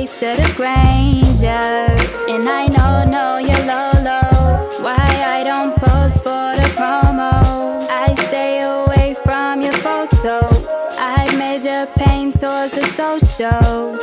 face to the Granger. And I know, know you're low, low. Why I don't post for the promo? I stay away from your photo. I measure pain towards the social.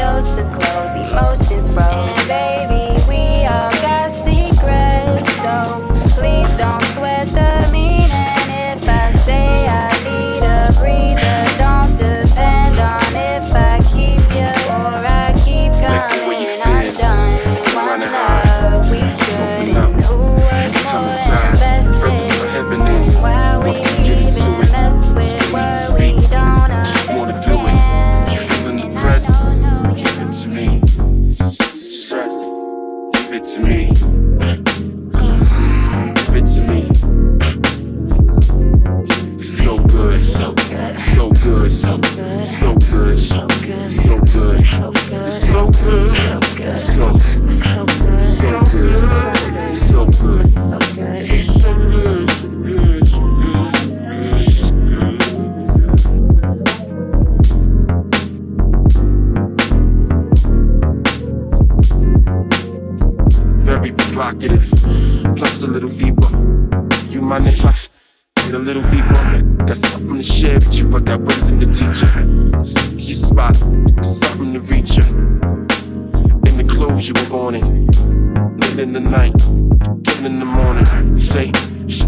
chose to close, emotions froze, baby.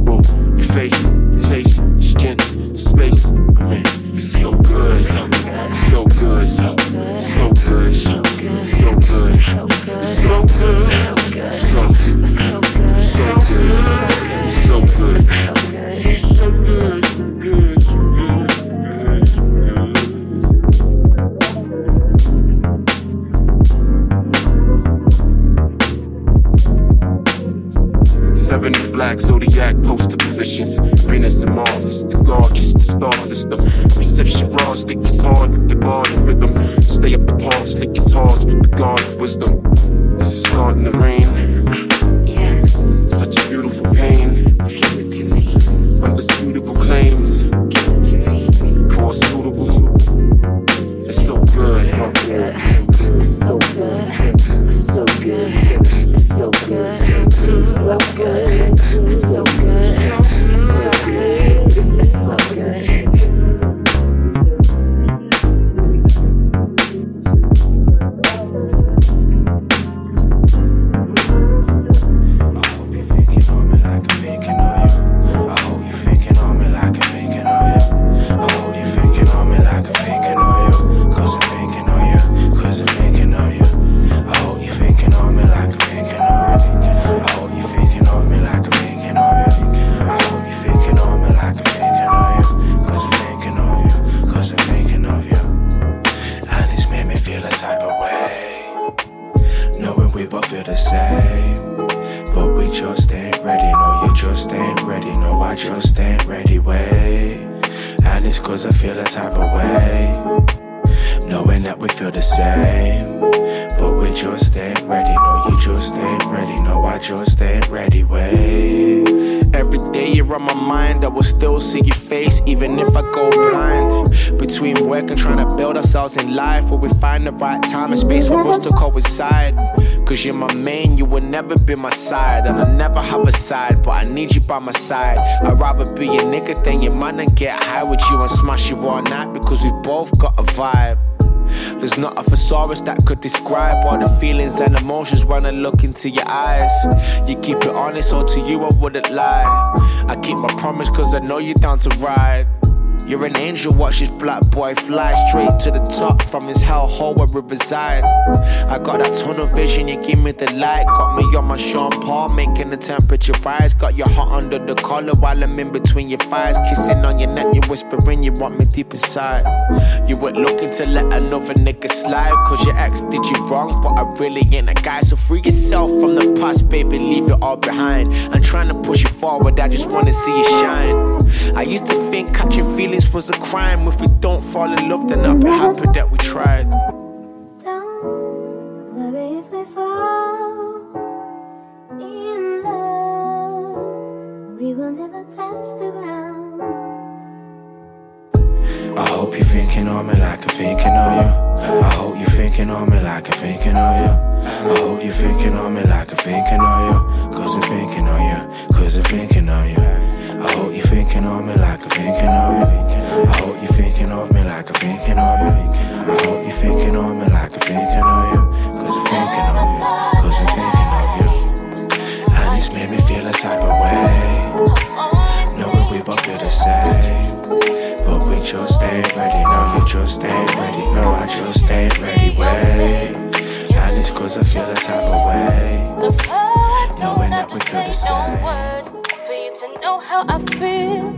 Whoa, your face, taste, skin, space, I'm in. in the rain. Still see your face, even if I go blind. Between work and trying to build ourselves in life, where we find the right time and space for us to coincide. Cause you're my main, you will never be my side. And I never have a side, but I need you by my side. I'd rather be a nigga than your man and get high with you and smash you all night because we both got a vibe. There's not a thesaurus that could describe all the feelings and emotions when I look into your eyes. You keep it honest, so to you I wouldn't lie. I keep my promise cause I know you're down to ride. You're an angel, watch this black boy fly straight to the top from his hellhole where we reside. I got that tunnel vision, you give me the light. Got me on my Sean Paul, making the temperature rise. Got your heart under the collar while I'm in between your thighs. Kissing on your neck, you whispering you want me deep inside. You weren't looking to let another nigga slide, cause your ex did you wrong, but I really ain't a guy. So free yourself from the past, baby, leave it all behind. I'm trying to push you forward, I just wanna see you shine. I used to think catching feelings was a crime. If we don't fall in love, then I'll be happy that we tried. I hope you're thinking of me like I'm thinking of you. I hope you're thinking of me like I'm thinking of you. I hope you're thinking of me like I'm thinking of you. Cause I'm thinking of you. Cause I'm thinking of you. I hope you're thinking of me like I'm thinking of you. I hope you're thinking of me like I'm thinking of you. I hope you're thinking of me like I'm thinking of you. Cause I'm thinking of you. Cause I'm thinking of you. And it's made me feel a type of way. Knowing we both feel the same. But we just ain't ready. No, you just ain't ready. No, I just ain't ready. Wait. And it's cause I feel a type of way. Knowing that we feel the same to know how I feel.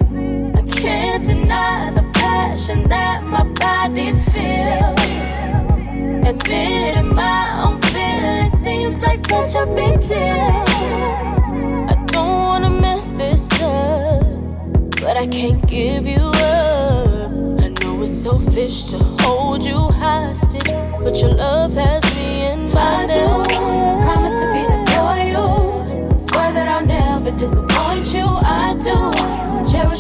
I can't deny the passion that my body feels. Admitting my own feelings seems like such a big deal. I don't wanna mess this up, but I can't give you up. I know it's selfish to hold you hostage, but your love has me in bondage.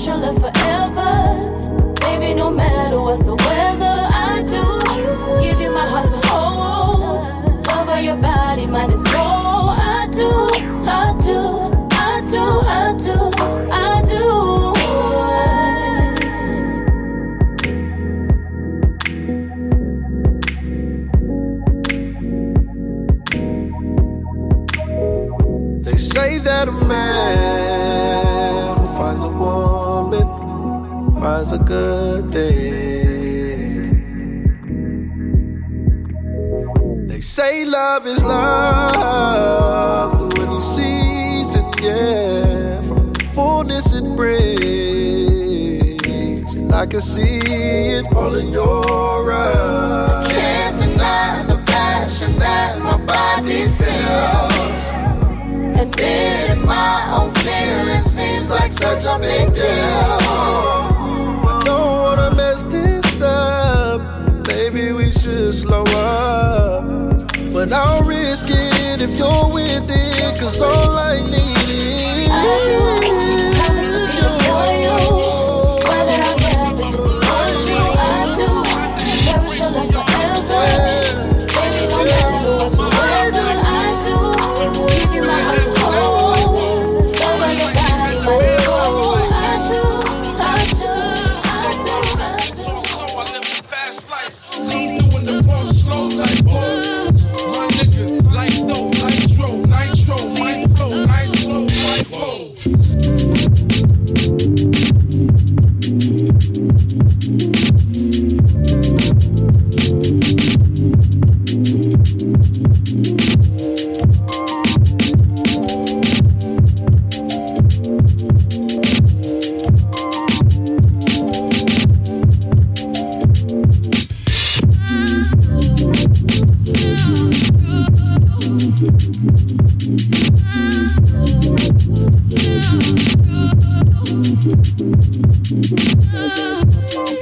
Cherish your forever. Baby, no matter what the weather, my body feels. Admitting my own feelings seems like such a big deal I don't wanna mess this up. Maybe we should slow up. But I'll risk it if you're with it, cause all I need is. I do. Oh, baby.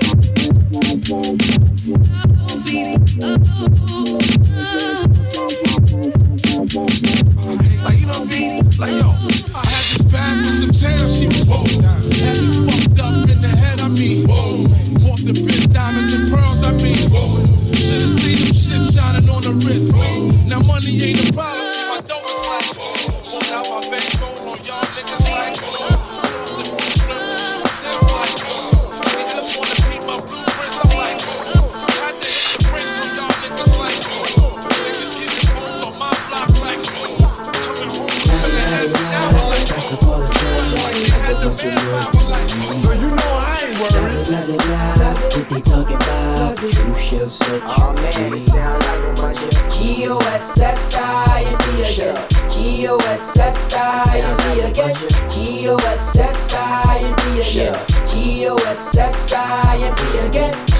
oh, man, sound like a bunch of G-O-S-S-I and again. G-O-S-S-I and again. G-O-S-S-I and again. G-O-S-S-I and again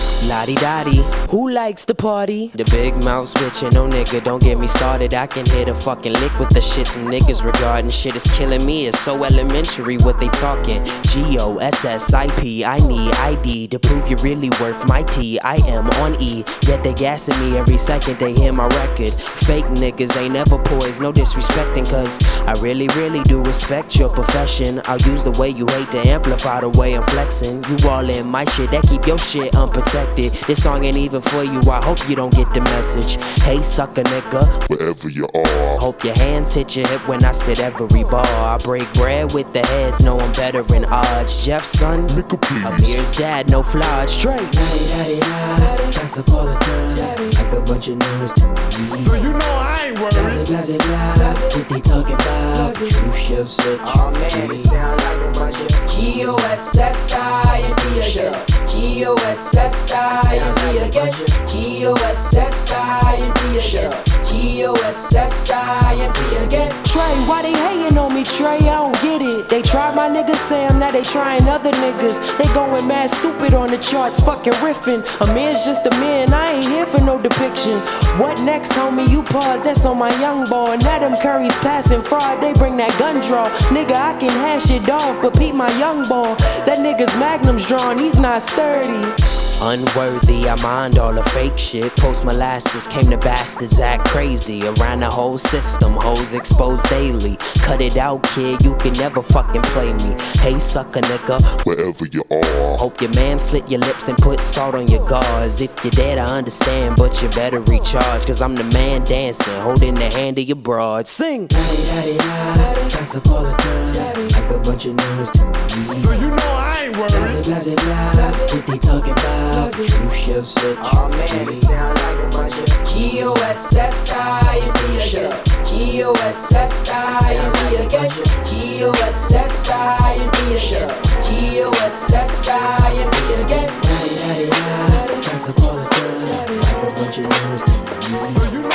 likes to party. The big mouth bitchin', no nigga, don't get me started. I can hit a fucking lick with the shit some niggas regarding. Shit is killing me, it's so elementary what they talking. G O S S I P, I need ID to prove you're really worth my T. I am on E, yet they gassing me every second they hear my record. Fake niggas ain't never poised, no disrespecting, cause I really, really do respect your profession. I'll use the way you hate to amplify the way I'm flexing. You all in my shit, that keep your shit unprotected. This song ain't even for you, I hope you don't get the message. Hey, sucker nigga, wherever you are. Hope your hands hit your hip when I spit every bar. I break bread with the heads, know I'm better than odds. Jeff's son, nigga, please. Amir's dad, no flaws, straight. That's a time. Like a bunch of noise to me. Girl, you know I ain't worried. Blase, blase, what they talking about? True shell such. Oh man, it sound like a bunch of G O S S I and B again. G O S S I and B again. G O S S I and B again. G O S S I and B again. Trey, why they hating on me, Trey? I don't get it. They tried my nigga Sam, now they trying other niggas. They going mad stupid on the charts, fucking riffing. A man's just a man, I ain't here for no depiction. What next, homie? You pause, that's on my young boy. Now them curries passing fraud, they bring that gun draw. Nigga, I can hash it off, but peep my young boy. That nigga's magnum's drawn, he's not sturdy. Unworthy, I mind all the fake shit. Post molasses, came to bastards act crazy. Around the whole system, hoes exposed daily. Cut it out, kid, you can never fucking play me. Hey, sucker nigga, wherever you are. Hope your man slit your lips and put salt on your gauze. If you're dead, I understand, but you better recharge. Cause I'm the man dancing, holding the hand of your broad. Sing! That's a time. Like a bunch of noise to me. Girl, you know I ain't worried. Blase, blase, blase, what they talking about? True shell such. Oh man, it sound like a bunch of G O S S I and B again. G O S S I and B again. G O S S I and B again. G O S S I and B again. That's a time. Like a bunch of noise to me. You know I ain't